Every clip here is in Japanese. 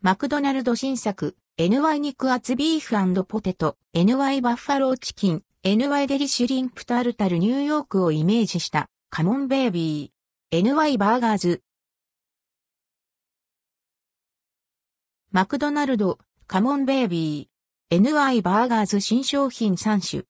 マクドナルド新作、NY 肉厚ビーフポテト、NY バッファローチキン、NY デリシュリンプタルタルニューヨークをイメージしたカモンベイビー、NY バーガーズ。マクドナルド、カモンベイビー、NY バーガーズ新商品3種。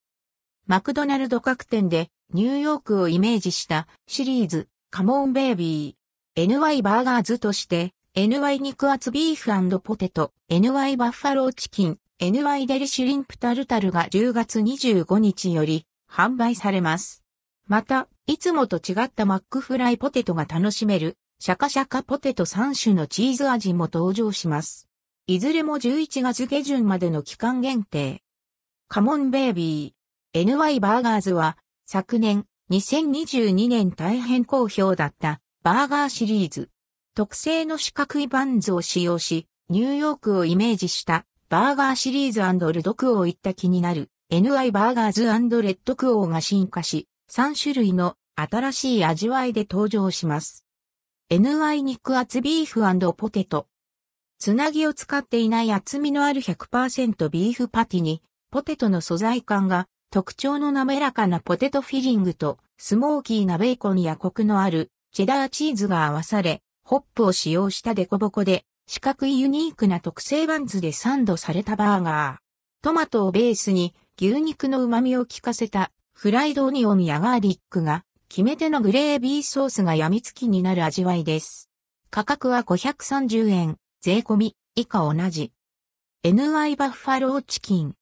マクドナルド各店でニューヨークをイメージしたシリーズ、カモンベイビー、NY バーガーズとして NY 肉厚ビーフポテト、NY バッファローチキン、NY デリシュリンプタルタルが10月25日より販売されます。また、いつもと違ったマックフライポテトが楽しめる、シャカシャカポテト3種のチーズ味も登場します。いずれも11月下旬までの期間限定。カモンベイビー、NY バーガーズは、昨年、2022年大変好評だったバーガーシリーズ。特製の四角いバンズを使用し、ニューヨークをイメージしたバーガーシリーズルドクオー行った気になる NI バーガーズレッドクオーが進化し、3種類の新しい味わいで登場します。NI 肉厚ビーフポテト。つなぎを使っていない厚みのある100%ビーフパティに、ポテトの素材感が特徴の滑らかなポテトフィリングとスモーキーなベーコンやコクのあるチェダーチーズが合わされ、ホップを使用したデコボコで、四角いユニークな特製バンズでサンドされたバーガー。トマトをベースに牛肉の旨味を効かせたフライドオニオンやガーリックが決め手のグレービーソースが病みつきになる味わいです。価格は530円、税込み、以下同じ。N.Y. バッファローチキン。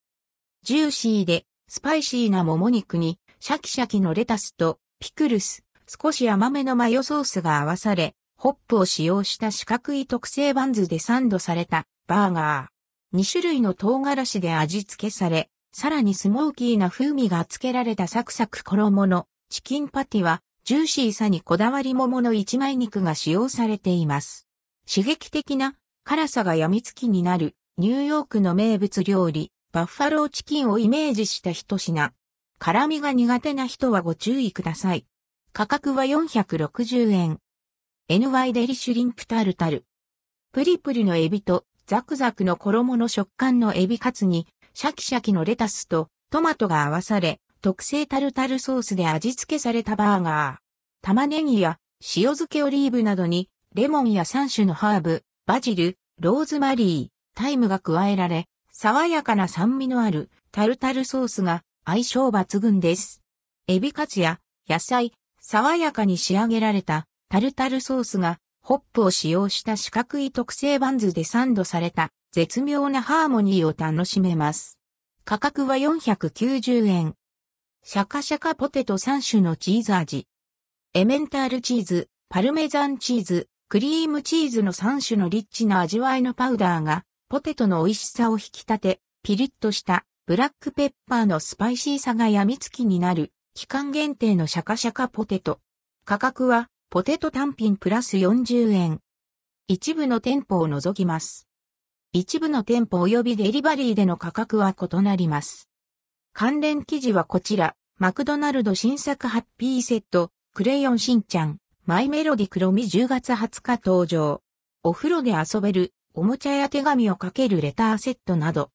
ジューシーでスパイシーなもも肉にシャキシャキのレタスとピクルス、少し甘めのマヨソースが合わされ、ホップを使用した四角い特製バンズでサンドされたバーガー。2種類の唐辛子で味付けされ、さらにスモーキーな風味が付けられたサクサク衣のチキンパティは、ジューシーさにこだわりももの一枚肉が使用されています。刺激的な辛さが病みつきになるニューヨークの名物料理、バッファローチキンをイメージした一品。辛味が苦手な人はご注意ください。価格は460円。NY デリシュリンプタルタル。プリプリのエビとザクザクの衣の食感のエビカツにシャキシャキのレタスとトマトが合わされ特製タルタルソースで味付けされたバーガー。玉ねぎや塩漬けオリーブなどにレモンや3種のハーブ、バジル、ローズマリー、タイムが加えられ爽やかな酸味のあるタルタルソースが相性抜群です。エビカツや野菜、爽やかに仕上げられたタルタルソースがホップを使用した四角い特製バンズでサンドされた絶妙なハーモニーを楽しめます。価格は490円。シャカシャカポテト3種のチーズ味。エメンタールチーズ、パルメザンチーズ、クリームチーズの3種のリッチな味わいのパウダーがポテトの美味しさを引き立て、ピリッとしたブラックペッパーのスパイシーさが病みつきになる期間限定のシャカシャカポテト。価格はポテト単品プラス40円。一部の店舗を除きます。一部の店舗及びデリバリーでの価格は異なります。関連記事はこちら、マクドナルド新作ハッピーセット、クレヨンしんちゃん、マイメロディ黒み10月20日登場。お風呂で遊べる、おもちゃや手紙をかけるレターセットなど、